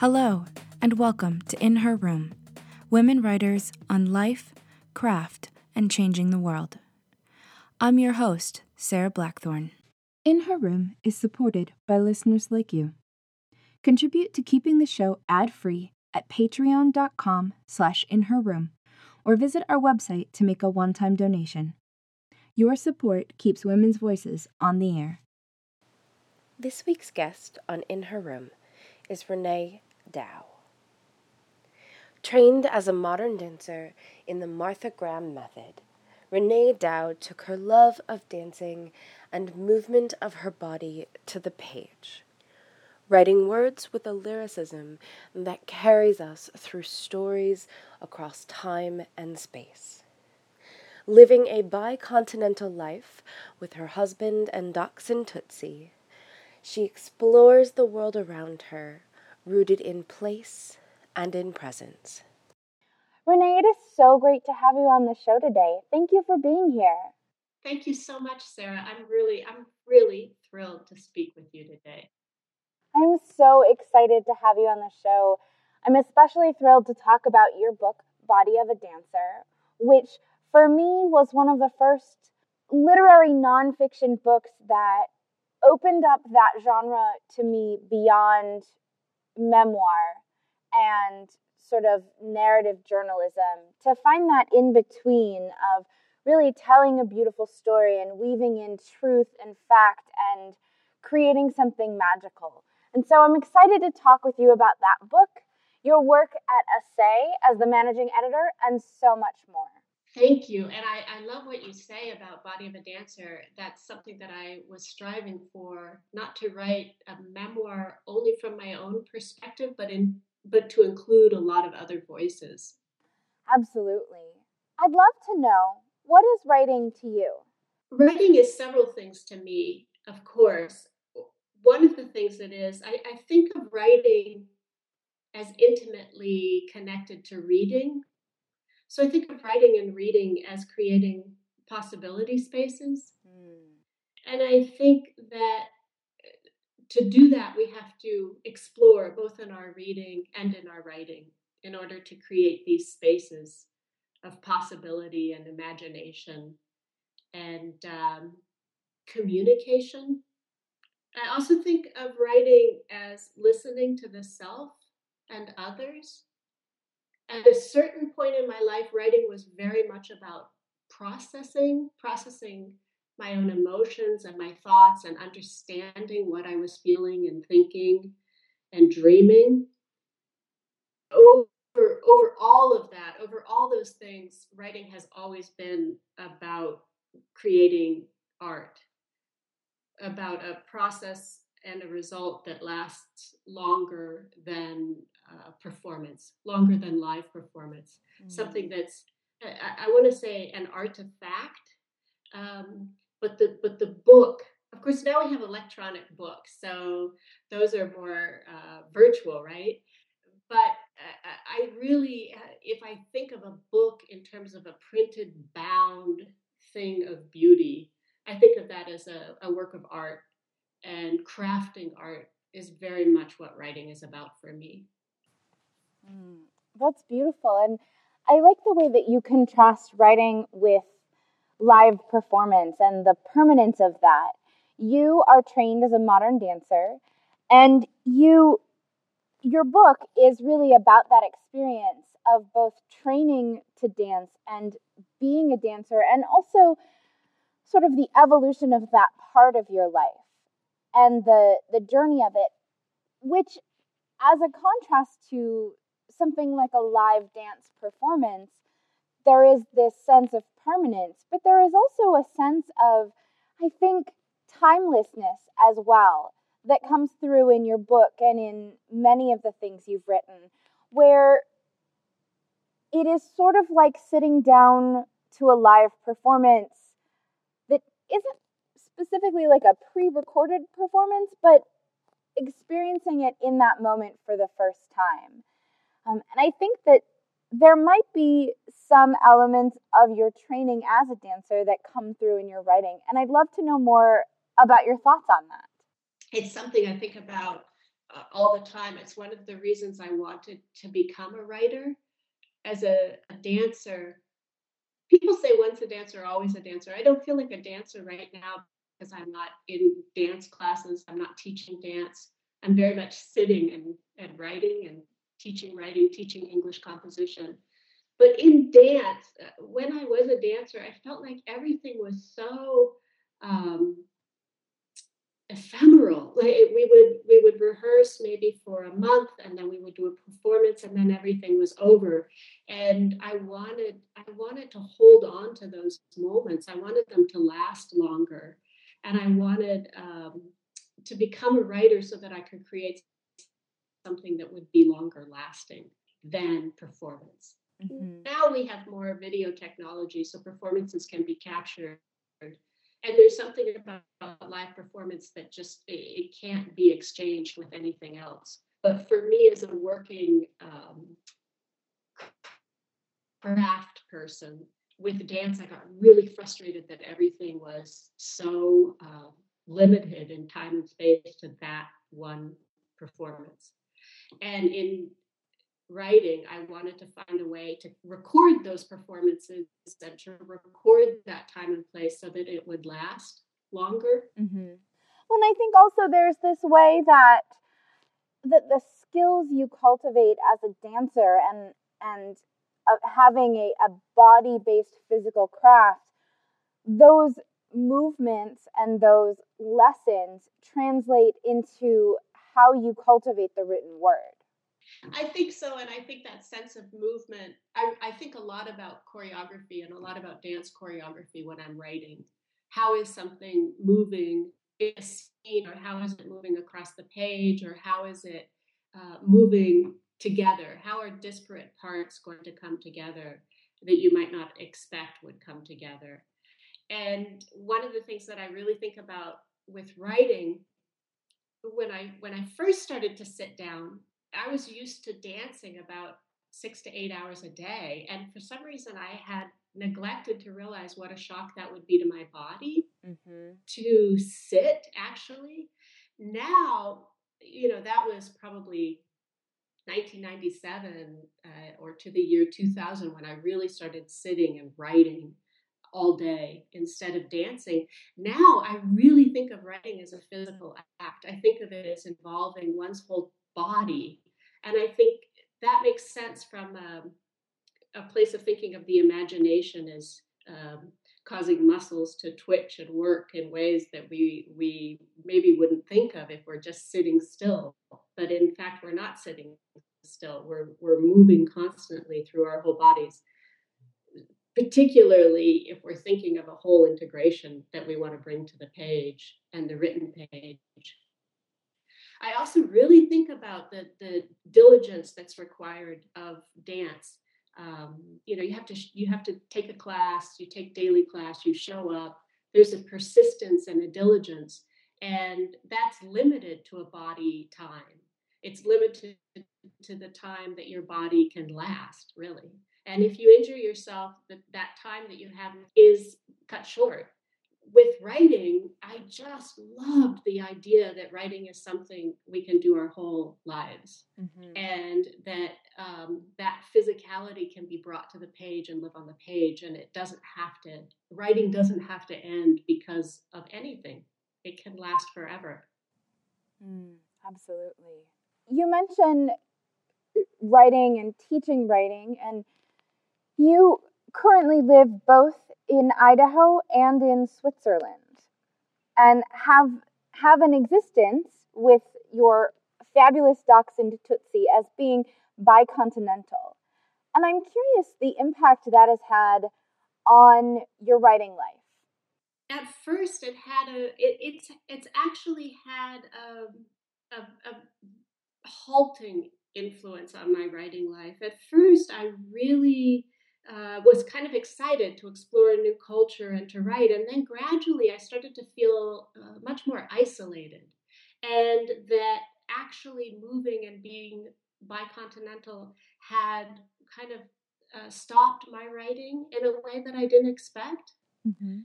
Hello, and welcome to In Her Room Women Writers on Life, Craft, and Changing the World. I'm your host, Sarah Blackthorne. In Her Room is supported by listeners like you. Contribute to keeping the show ad-free at patreon.com slash inherroom or visit our website to make a one-time donation. Your support keeps women's voices on the air. This week's guest on In Her Room is Renee Dow. Trained as a modern dancer in the Martha Graham method, Renee Dow took her love of dancing and movement of her body to the page, writing words with a lyricism that carries us through stories across time and space. Living a bicontinental life with her husband and dachshund Tootsie, she explores the world around her, rooted in place and in presence. Renee, it is so great to have you on the show today. Thank you for being here. Thank you so much, Sarah. I'm really, I'm really thrilled to speak with you today. I'm so excited to have you on the show. I'm especially thrilled to talk about your book, Body of a Dancer, which for me was one of the first literary nonfiction books that opened up that genre to me beyond memoir and sort of narrative journalism to find that in between of really telling a beautiful story and weaving in truth and fact and creating something magical. And so I'm excited to talk with you about that book, your work at Assay as the managing editor, and so much more. Thank you. And I, I love what you say about Body of a Dancer. That's something that I was striving for, not to write a memoir only from my own perspective, but in but to include a lot of other voices. Absolutely. I'd love to know what is writing to you? Writing is several things to me, of course. One of the things it is, I, I think of writing as intimately connected to reading so I think of writing and reading as creating possibility spaces. Mm. And I think that uh, to do that, we have to explore both in our reading and in our writing in order to create these spaces of possibility and imagination and um, communication. I also think of writing as listening to the self and others at mm. a certain point in my life, writing was very much about processing, processing my own emotions and my thoughts and understanding what I was feeling and thinking and dreaming. Over, over all of that, over all those things, writing has always been about creating art, about a process and a result that lasts longer than uh, performance, longer than live performance. Mm. Something that's, I, I want to say, an artifact. Um, but the but the book, of course, now we have electronic books, so those are more uh, virtual, right? But I, I really, uh, if I think of a book in terms of a printed, bound thing of beauty, I think of that as a, a work of art and crafting art is very much what writing is about for me. Mm, that's beautiful. And I like the way that you contrast writing with live performance and the permanence of that. You are trained as a modern dancer and you your book is really about that experience of both training to dance and being a dancer and also sort of the evolution of that part of your life and the the journey of it which as a contrast to something like a live dance performance there is this sense of permanence but there is also a sense of i think timelessness as well that comes through in your book and in many of the things you've written where it is sort of like sitting down to a live performance that isn't specifically like a pre-recorded performance, but experiencing it in that moment for the first time. Um, and I think that there might be some elements of your training as a dancer that come through in your writing. And I'd love to know more about your thoughts on that. It's something I think about uh, all the time. It's one of the reasons I wanted to become a writer. As a, a dancer, people say once a dancer, always a dancer. I don't feel like a dancer right now because I'm not in dance classes, I'm not teaching dance. I'm very much sitting and, and writing and teaching writing, teaching English composition. But in dance, uh, when I was a dancer, I felt like everything was so um, ephemeral. Like we would we would rehearse maybe for a month, and then we would do a performance, and then everything was over. And I wanted I wanted to hold on to those moments. I wanted them to last longer, and I wanted um, to become a writer so that I could create something that would be longer lasting than performance. Mm-hmm. Now we have more video technology, so performances can be captured and there's something about live performance that just it, can't be exchanged with anything else but for me as a working um, craft person with dance i got really frustrated that everything was so uh, limited in time and space to that one performance and in writing, I wanted to find a way to record those performances and to record that time and place so that it would last longer. Mm-hmm. Well, and I think also there's this way that that the skills you cultivate as a dancer and and uh, having a, a body based physical craft, those movements and those lessons translate into how you cultivate the written word. I think so. And I think that sense of movement, I, I think a lot about choreography and a lot about dance choreography when I'm writing. How is something moving in a scene, or how is it moving across the page, or how is it uh, moving together? How are disparate parts going to come together that you might not expect would come together? And one of the things that I really think about with writing when I when I first started to sit down I was used to dancing about six to eight hours a day. And for some reason, I had neglected to realize what a shock that would be to my body mm-hmm. to sit actually. Now, you know, that was probably 1997 uh, or to the year 2000 when I really started sitting and writing all day instead of dancing. Now I really think of writing as a physical act. I think of it as involving one's whole body. And I think that makes sense from um, a place of thinking of the imagination as um, causing muscles to twitch and work in ways that we we maybe wouldn't think of if we're just sitting still. But in fact, we're not sitting still. We're we're moving constantly through our whole bodies. Particularly if we're thinking of a whole integration that we want to bring to the page and the written page. I also really think about the the diligence that's required of dance. Um, you know, you have to you have to take a class, you take daily class, you show up. There's a persistence and a diligence, and that's limited to a body time. It's limited to the time that your body can last, really. And if you injure yourself, that, that time that you have is cut short with writing, I just loved the idea that writing is something we can do our whole lives, mm-hmm. and that um, that physicality can be brought to the page and live on the page, and it doesn't have to. Writing doesn't have to end because of anything; it can last forever. Mm, absolutely. You mentioned uh, writing and teaching writing, and you currently live both in Idaho and in Switzerland and have have an existence with your fabulous dachshund Tootsie as being bicontinental. And I'm curious the impact that has had on your writing life. At first, it had a it, it's it's actually had a, a, a halting influence on my writing life. At first, I really uh, was kind of excited to explore a new culture and to write. And then gradually I started to feel uh, much more isolated, and that actually moving and being bicontinental had kind of uh, stopped my writing in a way that I didn't expect. Mm-hmm.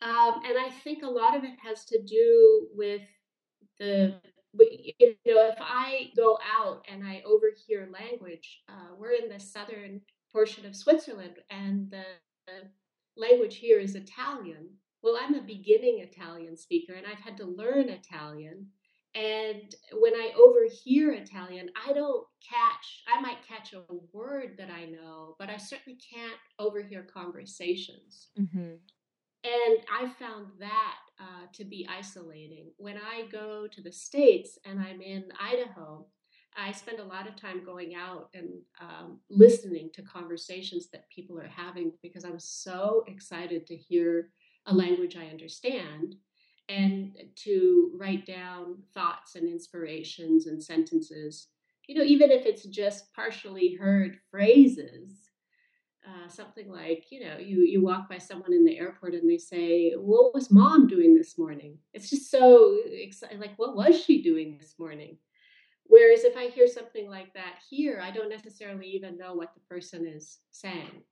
Um, and I think a lot of it has to do with the you know, if I go out and I overhear language, uh, we're in the southern portion of Switzerland, and the, language here is Italian. Well, I'm a beginning Italian speaker, and I've had to learn Italian. And when I overhear Italian, I don't catch, I might catch a word that I know, but I certainly can't overhear conversations. Mm-hmm. And I found that uh, to be isolating. When I go to the States and I'm in Idaho, I spend a lot of time going out and um, listening to conversations that people are having because I'm so excited to hear a language I understand and to write down thoughts and inspirations and sentences. You know, even if it's just partially heard phrases uh, something like, you know, you you walk by someone in the airport and they say, "What was mom doing this morning?" It's just so exciting. Like, what was she doing this morning? Whereas if I hear something like that here, I don't necessarily even know what the person is saying.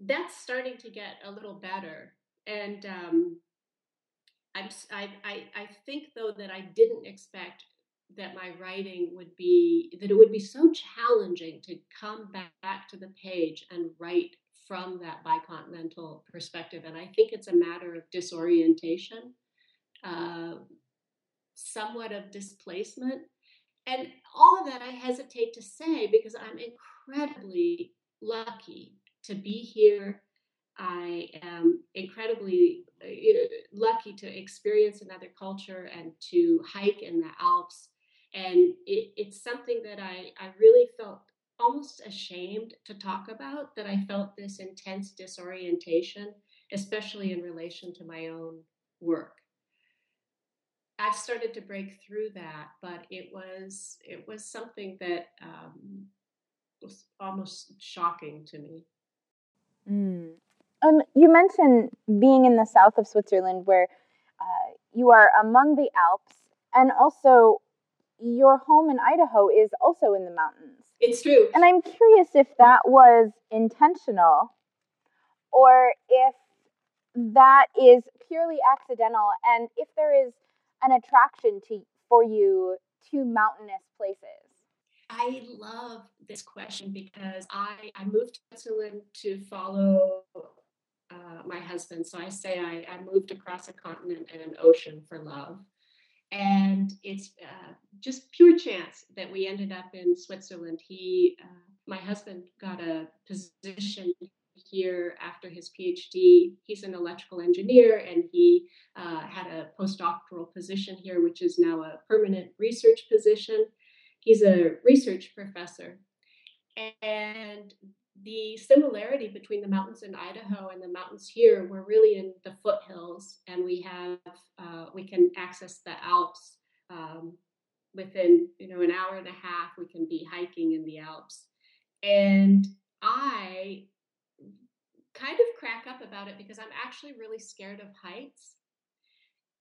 That's starting to get a little better, and um, I'm I, I I think though that I didn't expect that my writing would be that it would be so challenging to come back to the page and write from that bicontinental perspective. And i think it's a matter of disorientation uh, somewhat of displacement and all of that i hesitate to say because i'm incredibly lucky to be here i am incredibly uh, lucky to experience another culture and to hike in the alps and it, it's something that I, I really felt almost ashamed to talk about that I felt this intense disorientation, especially in relation to my own work. I've started to break through that, but it was it was something that um, was almost shocking to me. Mm. Um, you mentioned being in the south of Switzerland, where uh, you are among the Alps, and also your home in Idaho is also in the mountains. It's true. And I'm curious if that was intentional or if that is purely accidental and if there is an attraction to for you to mountainous places. I love this question because I, I moved to Switzerland to follow uh, my husband. So I say I, I moved across a continent and an ocean for love. And it's uh, just pure chance that we ended up in Switzerland. He, uh, my husband, got a position here after his PhD. He's an electrical engineer and he uh, had a postdoctoral position here, which is now a permanent research position. He's a research professor. And the similarity between the mountains in Idaho and the mountains here, we're really in the foothills, and we have uh, we can access the Alps um, within you know an hour and a half. We can be hiking in the Alps, and I kind of crack up about it because I'm actually really scared of heights.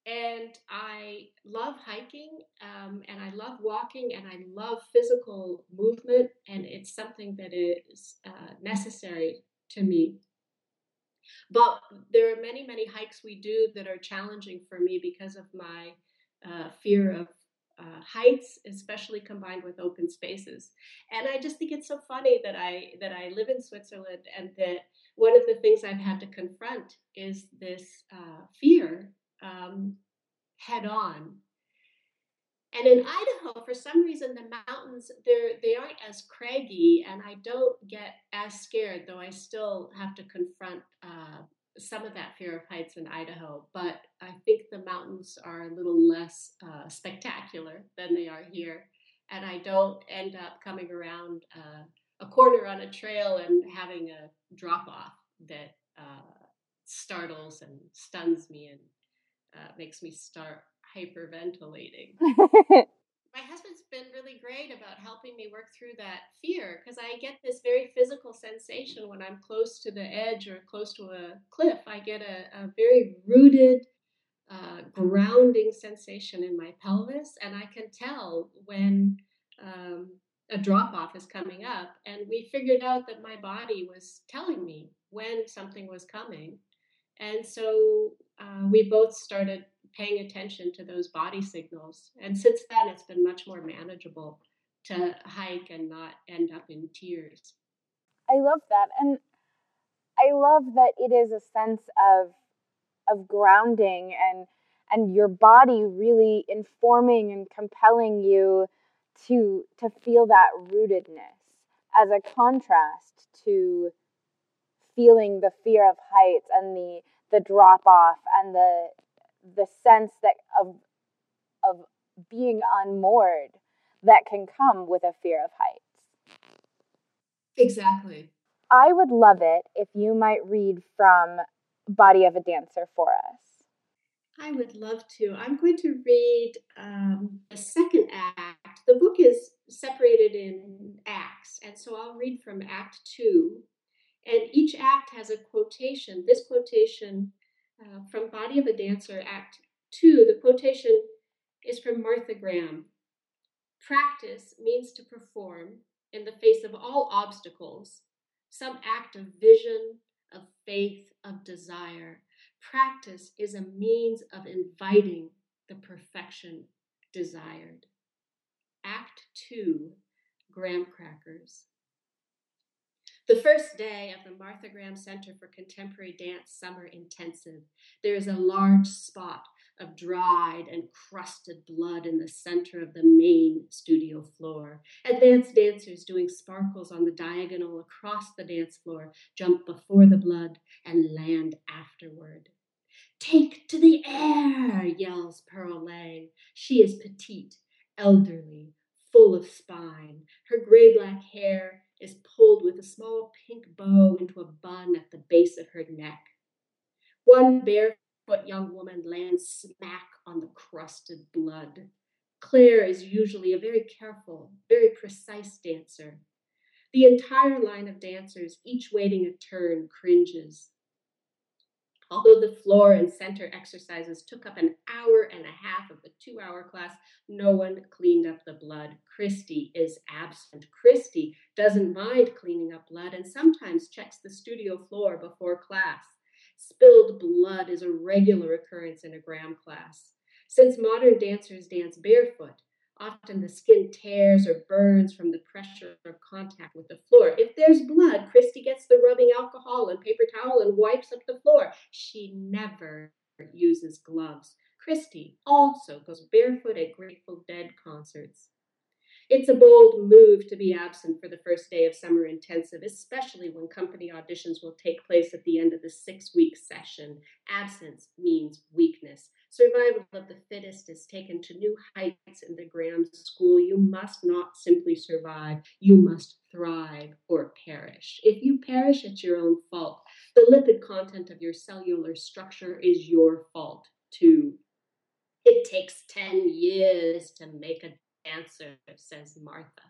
And I love hiking um, and I love walking and I love physical movement, and it's something that is uh, necessary to me. But there are many, many hikes we do that are challenging for me because of my uh, fear of uh, heights, especially combined with open spaces. And I just think it's so funny that I that I live in Switzerland and that one of the things I've had to confront is this uh, fear um, head on. And in Idaho, for some reason, the mountains they're they aren't as craggy, and I don't get as scared. Though I still have to confront uh, some of that fear of heights in Idaho. But I think the mountains are a little less uh, spectacular than they are here, and I don't end up coming around uh, a corner on a trail and having a drop off that uh, startles and stuns me and uh, makes me start hyperventilating. My husband's been really great about helping me work through that fear because I get this very physical sensation when I'm close to the edge or close to a cliff. I get a, a very rooted, uh, grounding sensation in my pelvis, and I can tell when um, a drop off is coming up. And we figured out that my body was telling me when something was coming. And so uh, we both started paying attention to those body signals. And since then, it's been much more manageable to hike and not end up in tears. I love that. And I love that it is a sense of of grounding and and your body really informing and compelling you to to feel that rootedness as a contrast to feeling the fear of heights and the the drop off and the the sense that of of being unmoored that can come with a fear of heights. Exactly. I would love it if you might read from Body of a Dancer for us. I would love to. I'm going to read um, the second act. The book is separated in acts, and so I'll read from Act Two. And each act has a quotation. This quotation uh, from Body of a Dancer, Act Two, the quotation is from Martha Graham. Practice means to perform in the face of all obstacles some act of vision, of faith, of desire. Practice is a means of inviting the perfection desired. Act 2 Graham Crackers. The first day of the Martha Graham Center for Contemporary Dance Summer Intensive, there is a large spot of dried and crusted blood in the center of the main studio floor. Advanced dancers doing sparkles on the diagonal across the dance floor jump before the blood and land afterward. Take to the air, yells Pearl Lang. She is petite, elderly, full of spine. Her gray black hair is pulled with a small pink bow into a bun at the base of her neck. One bare but young woman lands smack on the crusted blood. Claire is usually a very careful, very precise dancer. The entire line of dancers, each waiting a turn, cringes. Although the floor and center exercises took up an hour and a half of the two hour class, no one cleaned up the blood. Christy is absent. Christy doesn't mind cleaning up blood and sometimes checks the studio floor before class. Spilled blood is a regular occurrence in a Graham class. Since modern dancers dance barefoot, often the skin tears or burns from the pressure of contact with the floor. If there's blood, Christy gets the rubbing alcohol and paper towel and wipes up the floor. She never uses gloves. Christy also goes barefoot at Grateful Dead concerts. It's a bold move to be absent for the first day of summer intensive, especially when company auditions will take place at the end of the six week session. Absence means weakness. Survival of the fittest is taken to new heights in the Graham School. You must not simply survive, you must thrive or perish. If you perish, it's your own fault. The lipid content of your cellular structure is your fault too. It takes 10 years to make a answer, says Martha.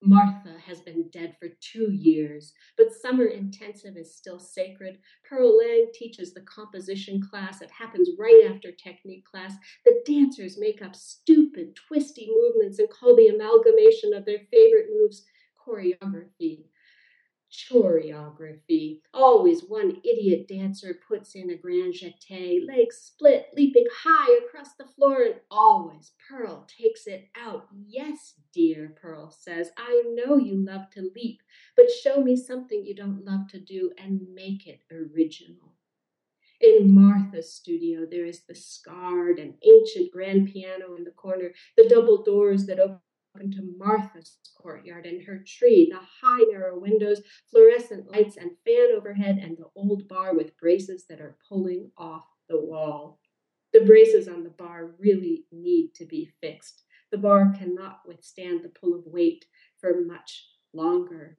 Martha has been dead for two years, but summer intensive is still sacred. Pearl Lang teaches the composition class. It happens right after technique class. The dancers make up stupid, twisty movements and call the amalgamation of their favorite moves choreography choreography. Always one idiot dancer puts in a grand jeté, legs split, leaping high across the floor, and always Pearl takes it out. Yes, dear, Pearl says, I know you love to leap, but show me something you don't love to do and make it original. In Martha's studio, there is the scarred and ancient grand piano in the corner, the double doors that open into Martha's courtyard and her tree, the high narrow windows, fluorescent lights and fan overhead, and the old bar with braces that are pulling off the wall. The braces on the bar really need to be fixed. The bar cannot withstand the pull of weight for much longer.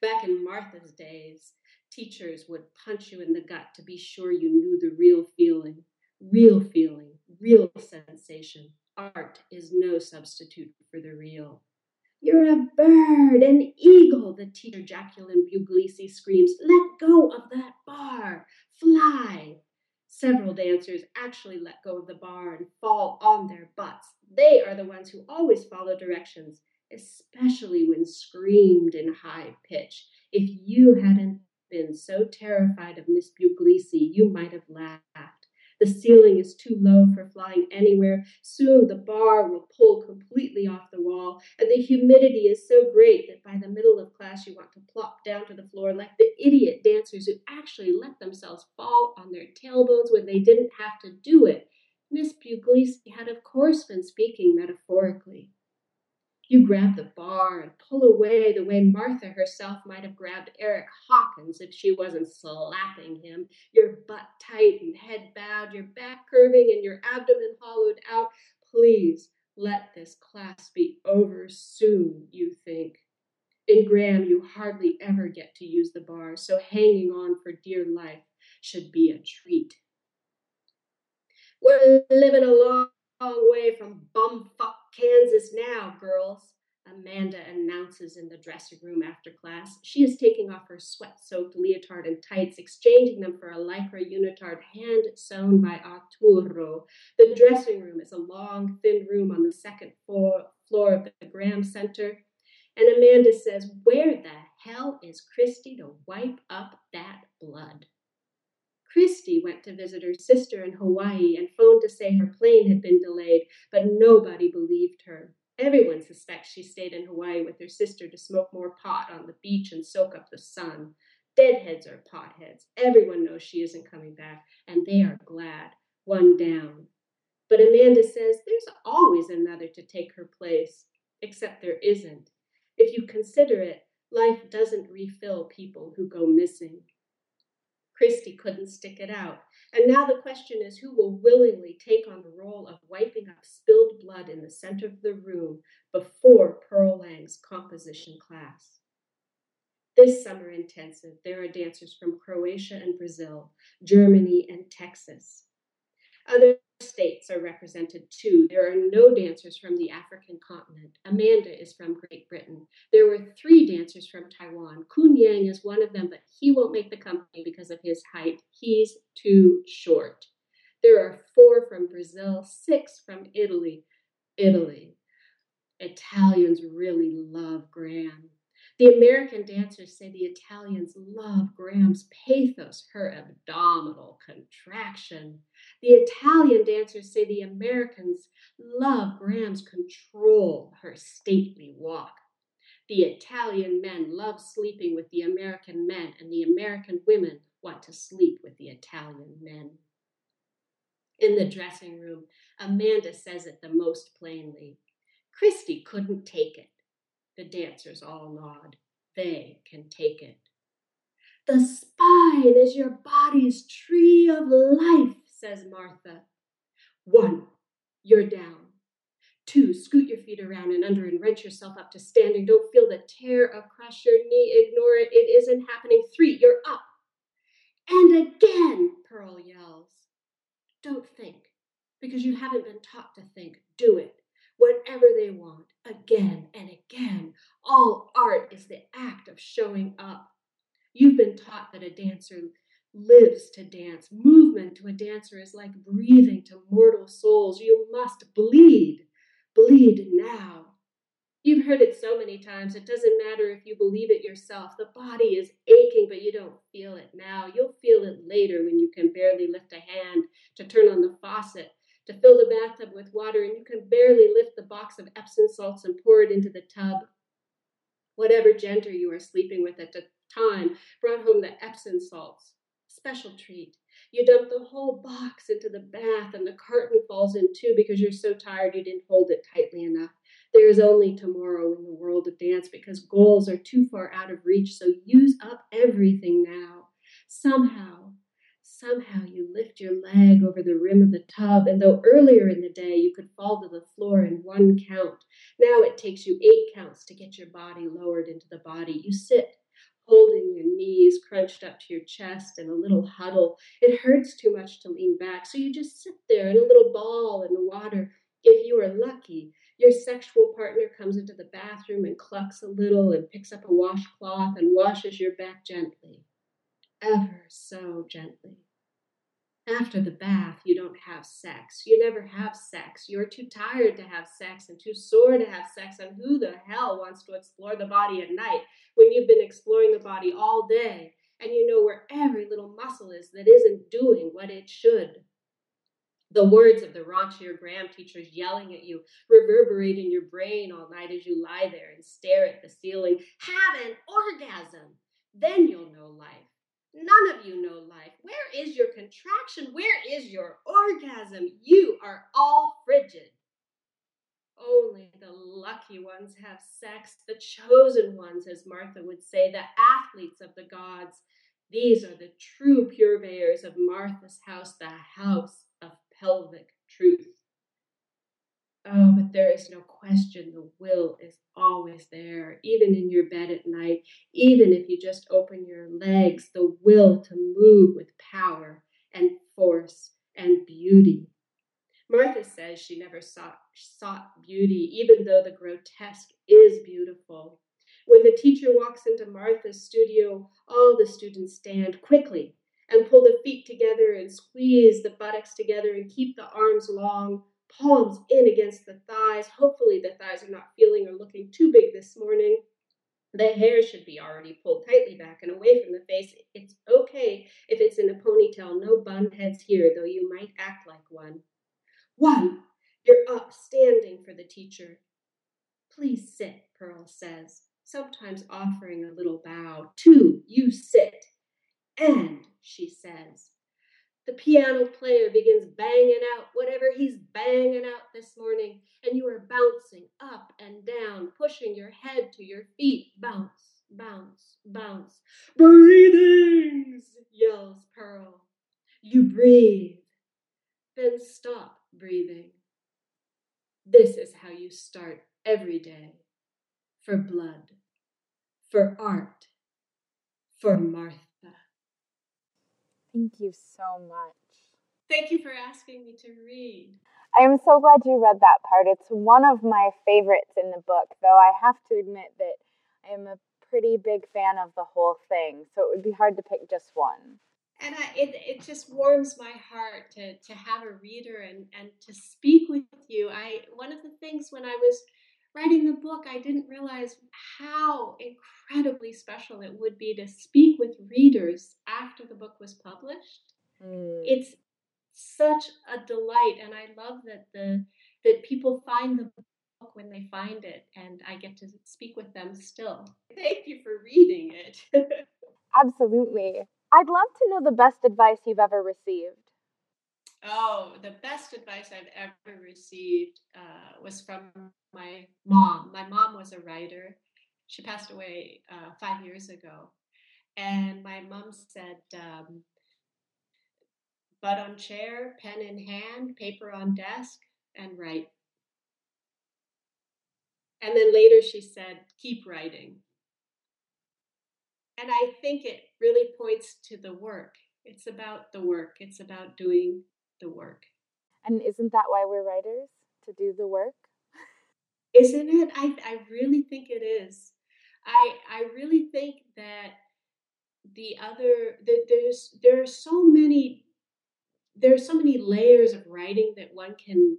Back in Martha's days, teachers would punch you in the gut to be sure you knew the real feeling, real feeling, real sensation. Art is no substitute for the real. You're a bird, an eagle, the teacher Jacqulyn Buglisi screams. Let go of that bar. Fly. Several dancers actually let go of the bar and fall on their butts. They are the ones who always follow directions, especially when screamed in high pitch. If you hadn't been so terrified of Miss Buglisi, you might have laughed. The ceiling is too low for flying anywhere. Soon the bar will pull completely off the wall, and the humidity is so great that by the middle of class you want to plop down to the floor like the idiot dancers who actually let themselves fall on their tailbones when they didn't have to do it. Miss Buglisi had, of course, been speaking metaphorically. You grab the bar and pull away the way Martha herself might have grabbed Erick Hawkins if she wasn't slapping him, your butt tight and head bowed, your back curving and your abdomen hollowed out. Please let this class be over soon, you think. In Graham, you hardly ever get to use the bar, so hanging on for dear life should be a treat. We're living a long, long way from bumfuck Kansas now, girls, Amanda announces in the dressing room after class. She is taking off her sweat soaked leotard and tights, exchanging them for a lycra unitard hand sewn by Arturo. The dressing room is a long, thin room on the second floor, floor of the Graham Center. And Amanda says, Where the hell is Christy to wipe up that blood? Christy went to visit her sister in Hawaii and phoned to say her plane had been delayed, but nobody believed her. Everyone suspects she stayed in Hawaii with her sister to smoke more pot on the beach and soak up the sun. Deadheads are potheads. Everyone knows she isn't coming back, and they are glad. One down. But Amanda says there's always another to take her place, except there isn't. If you consider it, life doesn't refill people who go missing. Christy couldn't stick it out. And now the question is who will willingly take on the role of wiping up spilled blood in the center of the room before Pearl Lang's composition class? This summer intensive, there are dancers from Croatia and Brazil, Germany and Texas. Other states are represented too. There are no dancers from the African continent. Amanda is from Great Britain. There were three dancers from Taiwan. Kun Yang is one of them, but he won't make the company because of his height. He's too short. There are four from Brazil, six from Italy. Italy. Italians really love Graham. The American dancers say the Italians love Graham's pathos, her abdominal contraction. The Italian dancers say the Americans love Graham's control, her stately walk. The Italian men love sleeping with the American men, and the American women want to sleep with the Italian men. In the dressing room, Amanda says it the most plainly. Christy couldn't take it. The dancers all nod. They can take it. The spine is your body's tree of life, says Martha. One, you're down. Two, scoot your feet around and under and wrench yourself up to standing. Don't feel the tear across your knee. Ignore it. It isn't happening. Three, you're up. And again, Pearl yells. Don't think, because you haven't been taught to think. Do it whatever they want, again and again. All art is the act of showing up. You've been taught that a dancer lives to dance. Movement to a dancer is like breathing to mortal souls. You must bleed. Bleed now. You've heard it so many times, it doesn't matter if you believe it yourself. The body is aching, but you don't feel it now. You'll feel it later when you can barely lift a hand to turn on the faucet to fill the bathtub with water, and you can barely lift the box of Epsom salts and pour it into the tub. Whatever gender you are sleeping with at the time brought home the Epsom salts. Special treat. You dump the whole box into the bath, and the carton falls in too because you're so tired you didn't hold it tightly enough. There is only tomorrow in the world of dance because goals are too far out of reach, so use up everything now. Somehow, Somehow you lift your leg over the rim of the tub, and though earlier in the day you could fall to the floor in one count, now it takes you eight counts to get your body lowered into the body. You sit, holding your knees crunched up to your chest in a little huddle. It hurts too much to lean back, so you just sit there in a little ball in the water. If you are lucky, your sexual partner comes into the bathroom and clucks a little and picks up a washcloth and washes your back gently, ever so gently. After the bath, you don't have sex. You never have sex. You're too tired to have sex and too sore to have sex. And who the hell wants to explore the body at night when you've been exploring the body all day and you know where every little muscle is that isn't doing what it should? The words of the raunchier Graham teachers yelling at you reverberate in your brain all night as you lie there and stare at the ceiling. Have an orgasm. Then you'll know life. None of you know life. Where is your contraction? Where is your orgasm? You are all frigid. Only the lucky ones have sex, the chosen ones, as Martha would say, the athletes of the gods. These are the true purveyors of Martha's house, the house of pelvic truth. Oh, but there is no question the will is always there, even in your bed at night, even if you just open your legs, the will to move with power and force and beauty. Martha says she never sought, sought beauty, even though the grotesque is beautiful. When the teacher walks into Martha's studio, all the students stand quickly and pull the feet together and squeeze the buttocks together and keep the arms long, palms in against the thighs. Hopefully, the thighs are not feeling or looking too big this morning. The hair should be already pulled tightly back and away from the face. It's okay if it's in a ponytail, no bun heads here, though you might act like one. One, you're up, standing for the teacher. Please sit, Pearl says, sometimes offering a little bow. Two, you sit. And, she says, the piano player begins banging out whatever he's banging out this morning, and you are bouncing up and down, pushing your head to your feet. Bounce, bounce, bounce. Breathings, yells Pearl. You breathe, then stop breathing. This is how you start every day for blood, for art, for Martha. Thank you so much. Thank you for asking me to read. I am so glad you read that part. It's one of my favorites in the book, though I have to admit that I am a pretty big fan of the whole thing, so it would be hard to pick just one. And I, it, it just warms my heart to, to have a reader and, and to speak with you. I one of the things when I was writing the book, I didn't realize how incredibly special it would be to speak with readers after the book was published. Mm. It's such a delight, and I love that the that people find the book when they find it, and I get to speak with them still. Thank you for reading it. Absolutely. I'd love to know the best advice you've ever received. Oh, the best advice I've ever received uh, was from my mom. My mom was a writer. She passed away uh, five years ago. And my mom said, um, butt on chair, pen in hand, paper on desk, and write. And then later she said, keep writing. And I think it really points to the work. It's about the work, it's about doing the work. And isn't that why we're writers? To do the work? Isn't it? I, I really think it is. I I really think that the other that there's there are so many there are so many layers of writing that one can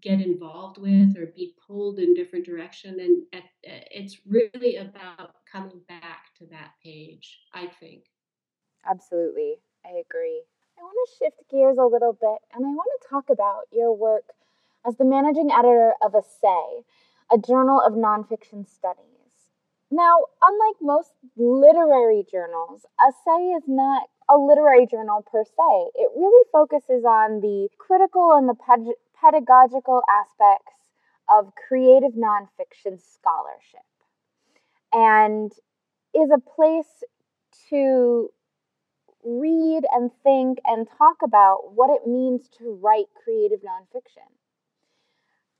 get involved with or be pulled in different direction and it's really about coming back to that page i think absolutely i agree i want to shift gears a little bit and i want to talk about your work as the managing editor of Assay, a journal of nonfiction studies. Now, unlike most literary journals, Assay is not a literary journal per se. It really focuses on the critical and the pedagogical aspects of creative nonfiction scholarship and is a place to read and think and talk about what it means to write creative nonfiction.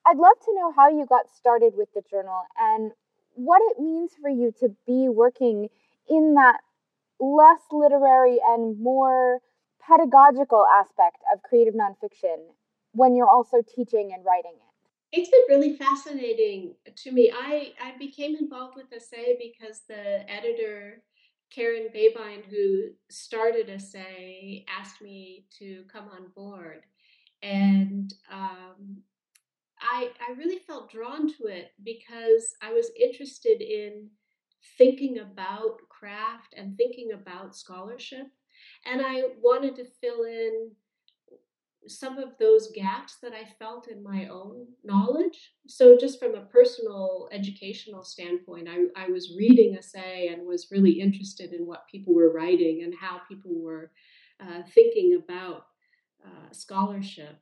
I'd love to know how you got started with the journal and what it means for you to be working in that less literary and more pedagogical aspect of creative nonfiction when you're also teaching and writing it? It's been really fascinating to me. I, I became involved with Assay because the editor, Karen Babine, who started Assay, asked me to come on board. And um, I, I really felt drawn to it because I was interested in thinking about craft and thinking about scholarship. And I wanted to fill in some of those gaps that I felt in my own knowledge. So, just from a personal educational standpoint, I, I was reading Assay and was really interested in what people were writing and how people were uh, thinking about uh, scholarship.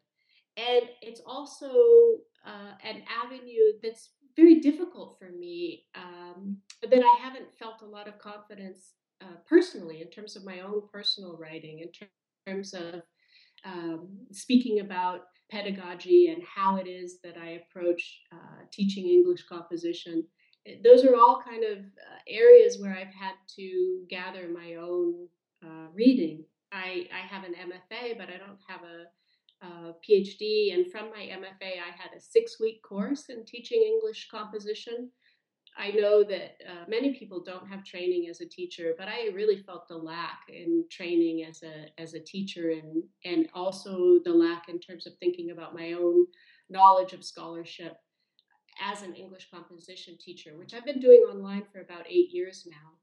And it's also uh, an avenue that's very difficult for me um, that I haven't felt a lot of confidence uh, personally in terms of my own personal writing, in ter- terms of um, speaking about pedagogy and how it is that I approach uh, teaching English composition. Those are all kind of uh, areas where I've had to gather my own uh, reading. I, I have an MFA, but I don't have a, a PhD. And from my MFA, I had a six week course in teaching English composition. I know that uh, many people don't have training as a teacher, but I really felt the lack in training as a as a teacher, and and also the lack in terms of thinking about my own knowledge of scholarship as an English composition teacher, which I've been doing online for about eight years now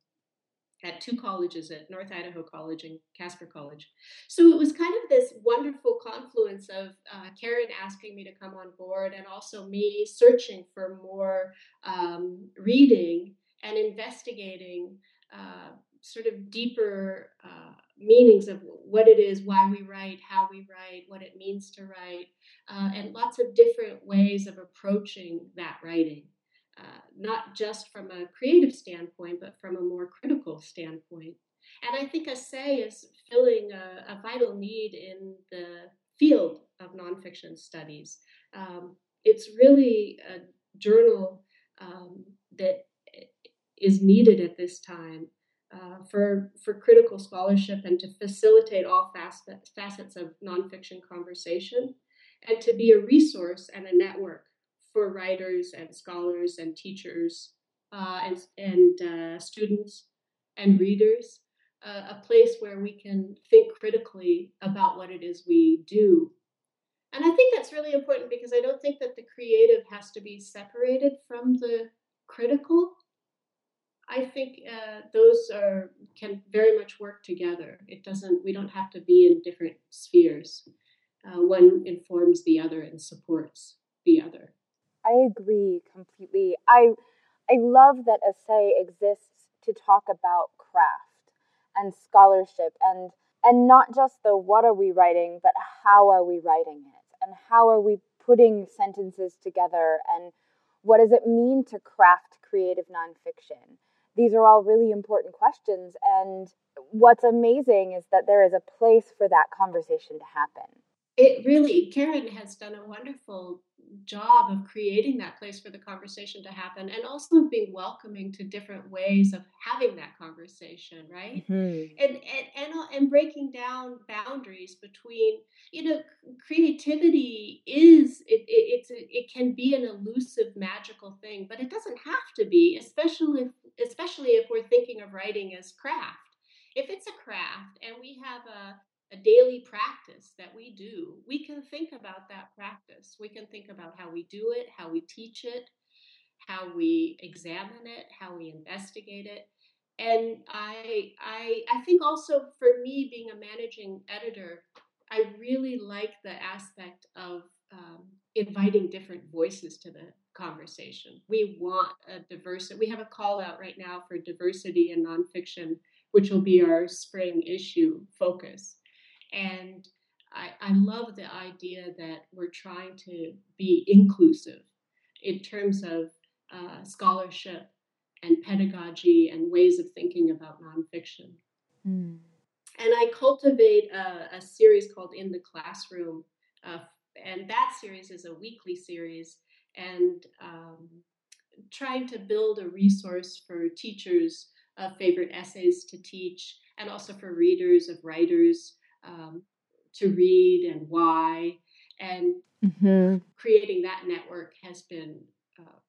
at two colleges at North Idaho College and Casper College. So it was kind of this wonderful confluence of uh, Karen asking me to come on board and also me searching for more um, reading and investigating uh, sort of deeper uh, meanings of what it is, why we write, how we write, what it means to write, uh, and lots of different ways of approaching that writing uh, not just from a creative standpoint, but from a more critical standpoint. And I think Assay is filling a, a vital need in the field of nonfiction studies. Um, it's really a journal um, that is needed at this time uh, for, for critical scholarship and to facilitate all facet, facets of nonfiction conversation and to be a resource and a network for writers and scholars and teachers uh, and, and uh, students and readers, uh, a place where we can think critically about what it is we do. And I think that's really important because I don't think that the creative has to be separated from the critical. I think uh, those are can very much work together. It doesn't. We don't have to be in different spheres. Uh, one informs the other and supports the other. I agree completely. I I love that Assay exists to talk about craft and scholarship and and not just the what are we writing, but how are we writing it and how are we putting sentences together and what does it mean to craft creative nonfiction? These are all really important questions. And what's amazing is that there is a place for that conversation to happen. It really, Karen has done a wonderful job of creating that place for the conversation to happen and also of being welcoming to different ways of having that conversation right mm-hmm. and, and and uh, and breaking down boundaries between you know creativity is it, it it's it can be an elusive magical thing but it doesn't have to be especially especially if we're thinking of writing as craft if it's a craft and we have a a daily practice that we do, we can think about that practice. We can think about how we do it, how we teach it, how we examine it, how we investigate it. And I, I, I think also for me being a managing editor, I really like the aspect of um, inviting different voices to the conversation. We want a diversity. We have a call out right now for diversity in nonfiction, which will be our spring issue focus. And I, I love the idea that we're trying to be inclusive in terms of uh, scholarship and pedagogy and ways of thinking about nonfiction. Mm. And I cultivate a, a, series called In the Classroom, uh, and that series is a weekly series, and um, trying to build a resource for teachers of favorite essays to teach, and also for readers of writers um, to read and why. And mm-hmm. creating that network has been uh,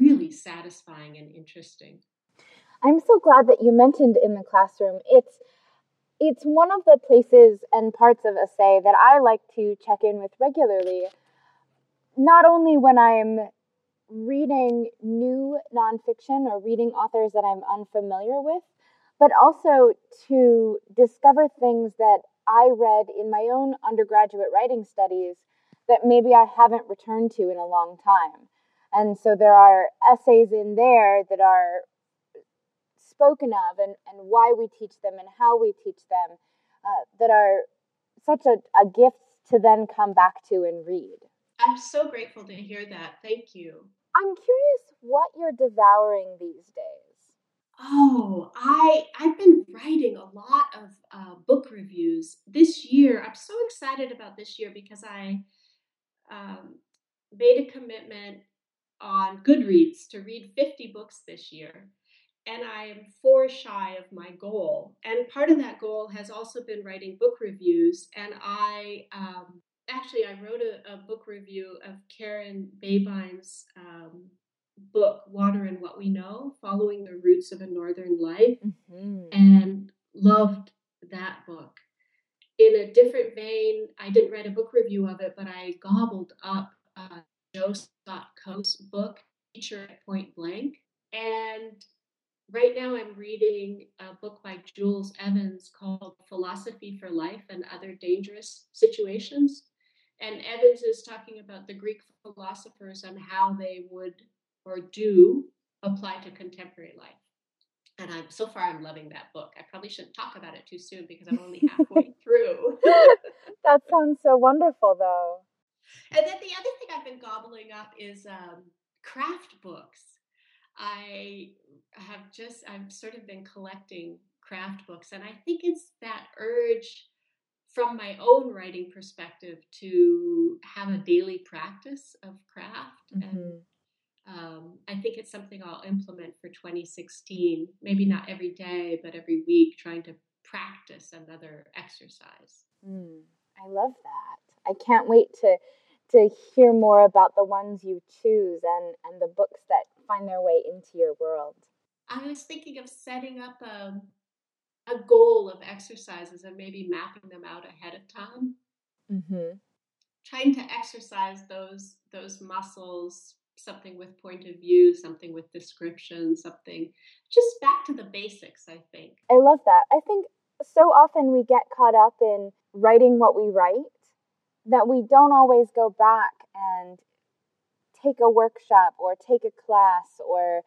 really satisfying and interesting. I'm so glad that you mentioned in the classroom. It's it's one of the places and parts of a Assay that I like to check in with regularly. Not only when I'm reading new nonfiction or reading authors that I'm unfamiliar with, but also to discover things that I read in my own undergraduate writing studies that maybe I haven't returned to in a long time. And so there are essays in there that are spoken of and, and why we teach them and how we teach them uh, that are such a, a gift to then come back to and read. I'm so grateful to hear that. Thank you. I'm curious what you're devouring these days. Oh, I I've been writing a lot of uh, book reviews this year. I'm so excited about this year because I um, made a commitment on Goodreads to read 50 books this year, and I am four shy of my goal. And part of that goal has also been writing book reviews. And I um, actually I wrote a, a, book review of Karen Babine's um, book Water and What We Know, following the roots of a northern life, mm-hmm. and loved that book. In a different vein, I didn't write a book review of it, but I gobbled up uh, Joe Scott Coates' book, Teacher at Point Blank. And right now I'm reading a book by Jules Evans called Philosophy for Life and Other Dangerous Situations. And Evans is talking about the Greek philosophers and how they would or do apply to contemporary life. And I'm so far I'm loving that book. I probably shouldn't talk about it too soon because I'm only halfway through. that sounds so wonderful though. And then the other thing I've been gobbling up is um, craft books. I have just I've sort of been collecting craft books and I think it's that urge from my own writing perspective to have a daily practice of craft mm-hmm. and um, I think it's something I'll implement for 2016. Maybe not every day, but every week, trying to practice another exercise. Mm, I love that. I can't wait to to hear more about the ones you choose and and the books that find their way into your world. I was thinking of setting up a a goal of exercises and maybe mapping them out ahead of time. Mm-hmm. Trying to exercise those those muscles something with point of view, something with description, something just back to the basics, I think. I love that. I think so often we get caught up in writing what we write that we don't always go back and take a workshop or take a class or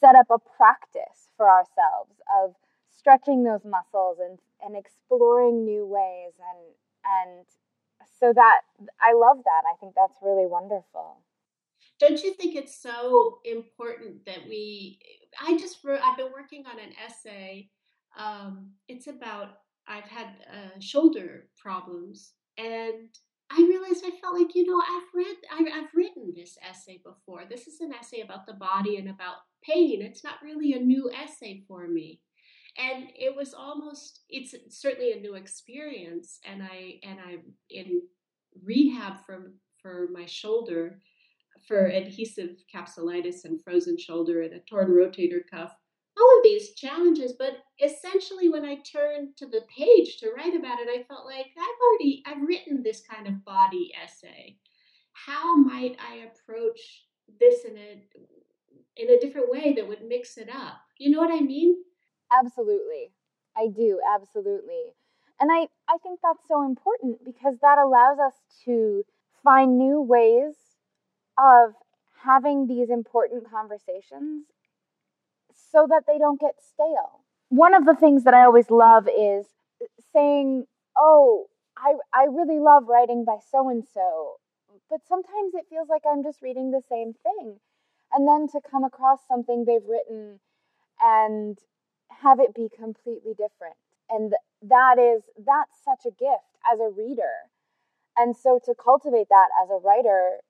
set up a practice for ourselves of stretching those muscles and, and exploring new ways and and so that I love that. I think that's really wonderful don't you think it's so important that we i just wrote i've been working on an essay um, it's about i've had uh, shoulder problems and i realized i felt like you know i've read I, i've written this essay before. This is an essay about the body and about pain. It's not really a new essay for me. And it was almost it's certainly a new experience and i and i'm in rehab from for my shoulder for adhesive capsulitis and frozen shoulder and a torn rotator cuff. All of these challenges, but essentially when I turned to the page to write about it, I felt like I've already I've written this kind of body essay. How might I approach this in a in a different way that would mix it up? You know what I mean? Absolutely. I do, absolutely. And I, I think that's so important because that allows us to find new ways of having these important conversations so that they don't get stale. One of the things that I always love is saying, "Oh, I I really love writing by so and so." But sometimes it feels like I'm just reading the same thing. And then to come across something they've written and have it be completely different. And that is that's such a gift as a reader. And so to cultivate that as a writer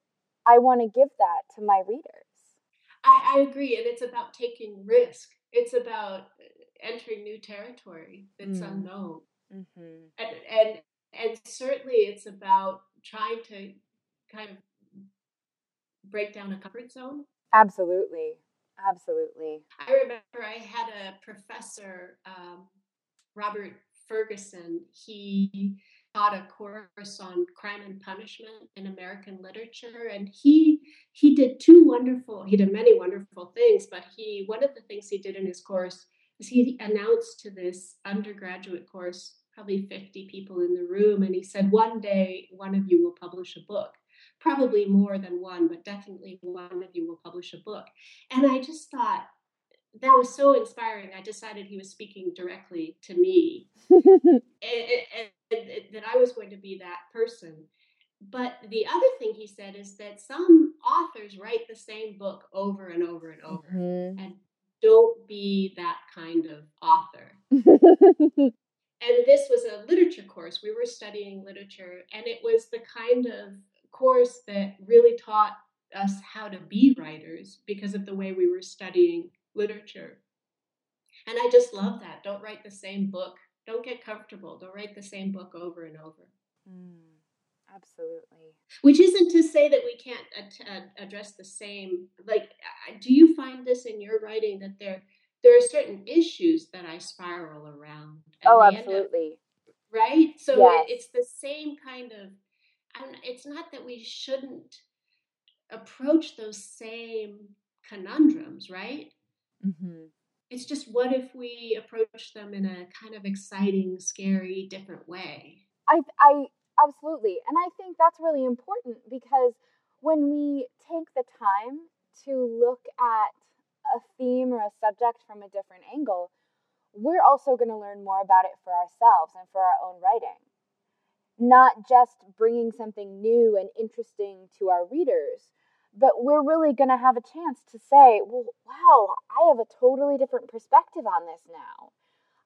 I want to give that to my readers. I, I agree. And it's about taking risk, it's about uh, entering new territory that's mm. unknown. Mm-hmm. And, and, and certainly it's about trying to kind of break down a comfort zone. Absolutely. Absolutely. I remember I had a professor, um, Robert Ferguson. He taught a course on crime and punishment in American literature, and he he did two wonderful. He did many wonderful things, but he one of the things he did in his course is he announced to this undergraduate course probably 50 people in the room. And he said, One day, one of you will publish a book. Probably more than one, but definitely one of you will publish a book. And I just thought, that was so inspiring. I decided he was speaking directly to me, and, and, and, that I was going to be that person. But the other thing he said is that some authors write the same book over and over and over, mm-hmm. and don't be that kind of author. and this was a literature course. We were studying literature, and it was the kind of course that really taught us how to be writers because of the way we were studying literature. And I just love that. Don't write the same book. Don't get comfortable. Don't write the same book over and over. Mm, absolutely. Which isn't to say that we can't ad- address the same. Like, do you find this in your writing that there there are certain issues that I spiral around? Oh, absolutely. Up, right. So yes. it's the same kind of. And it's not that we shouldn't approach those same conundrums, right? Mm-hmm. It's just what if we approach them in a kind of exciting, scary, different way? I, I absolutely, and I think that's really important because when we take the time to look at a theme or a subject from a different angle, we're also going to learn more about it for ourselves and for our own writing. Not just bringing something new and interesting to our readers, but we're really going to have a chance to say, well, wow, I have a totally different perspective on this now.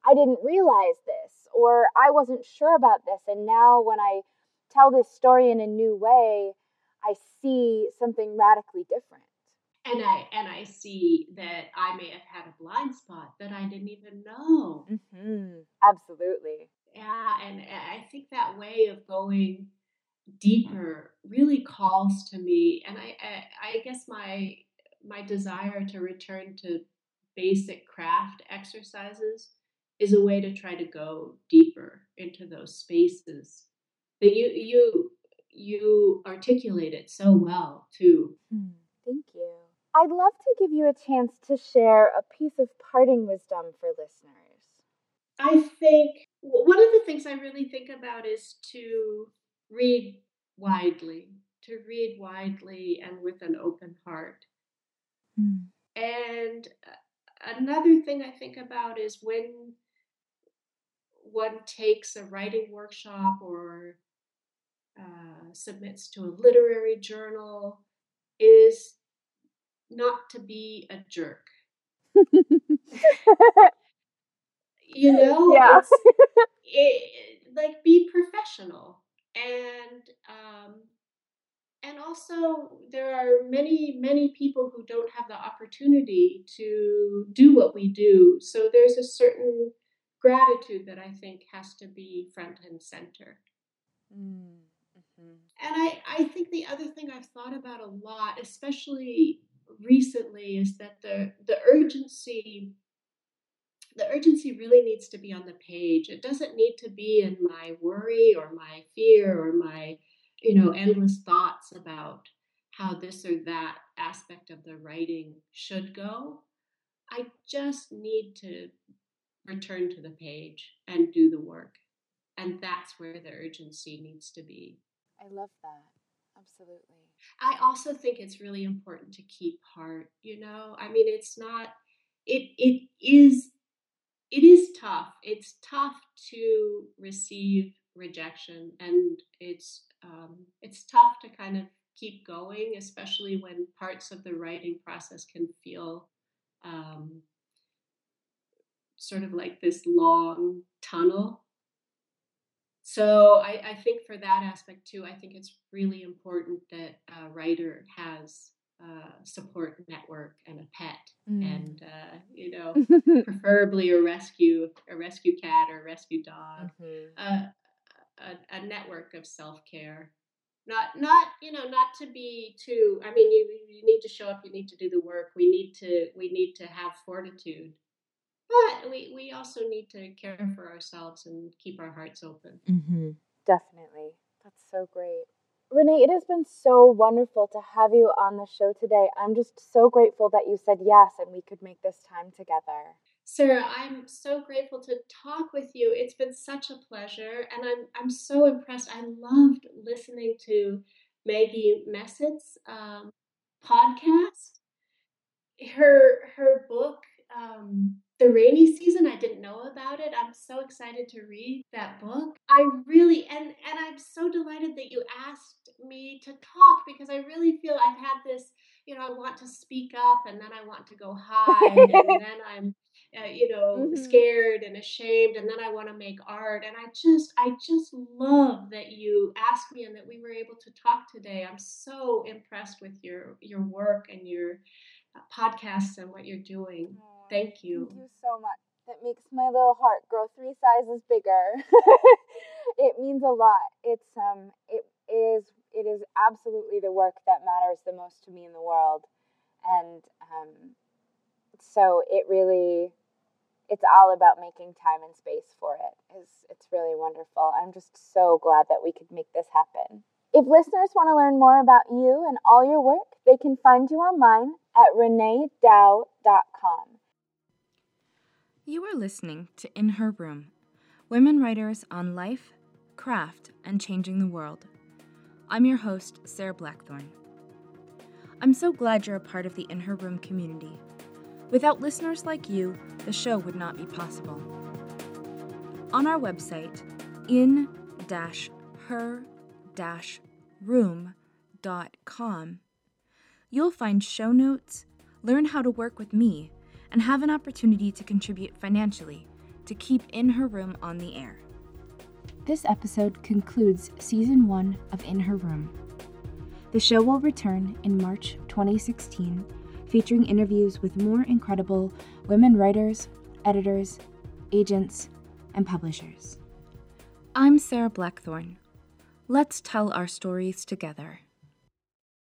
I didn't realize this, or I wasn't sure about this. And now when I tell this story in a new way, I see something radically different. And I and I see that I may have had a blind spot that I didn't even know. Mm-hmm. Absolutely. Yeah, and I think that way of going deeper really calls to me and I, I, I guess my my desire to return to basic craft exercises is a way to try to go deeper into those spaces that you you you articulate it so well too. Hmm, thank you. I'd love to give you a chance to share a piece of parting wisdom for listeners. I think one of the things i really think about is to read widely, to read widely and with an open heart. Mm. And uh, another thing I think about is when one takes a writing workshop or uh, submits to a literary journal is not to be a jerk. you know, yeah. it, like be professional and um, and also there are many many people who don't have the opportunity to do what we do so there's a certain gratitude that i think has to be front and center mm-hmm. and I, I think the other thing i've thought about a lot especially recently is that the the urgency the urgency really needs to be on the page. It doesn't need to be in my worry or my fear or my, you know, endless thoughts about how this or that aspect of the writing should go. I just need to return to the page and do the work. And that's where the urgency needs to be. I love that. Absolutely. I also think it's really important to keep heart, you know? I mean, it's not it it is it is tough. It's tough to receive rejection, and it's um, it's tough to kind of keep going, especially when parts of the writing process can feel um, sort of like this long tunnel. So I, I, think for that aspect too, I think it's really important that a writer has uh, support network and a pet, mm. and uh, you know, preferably a rescue, a rescue cat or a rescue dog, mm-hmm. uh, a, a, network of self care. Not, not, you know, not to be too. I mean, you you need to show up. You need to do the work. We need to we need to have fortitude, but we we also need to care for ourselves and keep our hearts open. Mm-hmm. Definitely, that's so great. Renee, it has been so wonderful to have you on the show today. I'm just so grateful that you said yes and we could make this time together. Sarah, I'm so grateful to talk with you. It's been such a pleasure, and I'm I'm so impressed. I loved listening to Maggie Messitt's um, podcast. Her her book, um, The Rainy Season. I didn't know about it. I'm so excited to read that book. I really and and I'm so delighted that you asked me to talk because I really feel I've had this. You know, I want to speak up, and then I want to go hide, and then I'm uh, you know mm-hmm. scared and ashamed and then i want to make art and i just i just love that you asked me and that we were able to talk today. I'm so impressed with your your work and your uh, podcasts and what you're doing. Oh, thank you. thank you so much. That makes my little heart grow three sizes bigger. It means a lot. It's um it is it is absolutely the work that matters the most to me in the world and um so it really it's all about making time and space for it. It's, it's really wonderful. I'm just so glad that we could make this happen. If listeners want to learn more about you and all your work, they can find you online at reneedow.com. You are listening to In Her Room Women Writers on Life, Craft, and Changing the World. I'm your host, Sarah Blackthorn. I'm so glad you're a part of the In Her Room community Without listeners like you, the show would not be possible. On our website, in her room.com, you'll find show notes, learn how to work with me, and have an opportunity to contribute financially to keep In Her Room on the air. This episode concludes season one of In Her Room. The show will return in March 2016 featuring interviews with more incredible women writers, editors, agents, and publishers. I'm Sarah Blackthorne. Let's tell our stories together.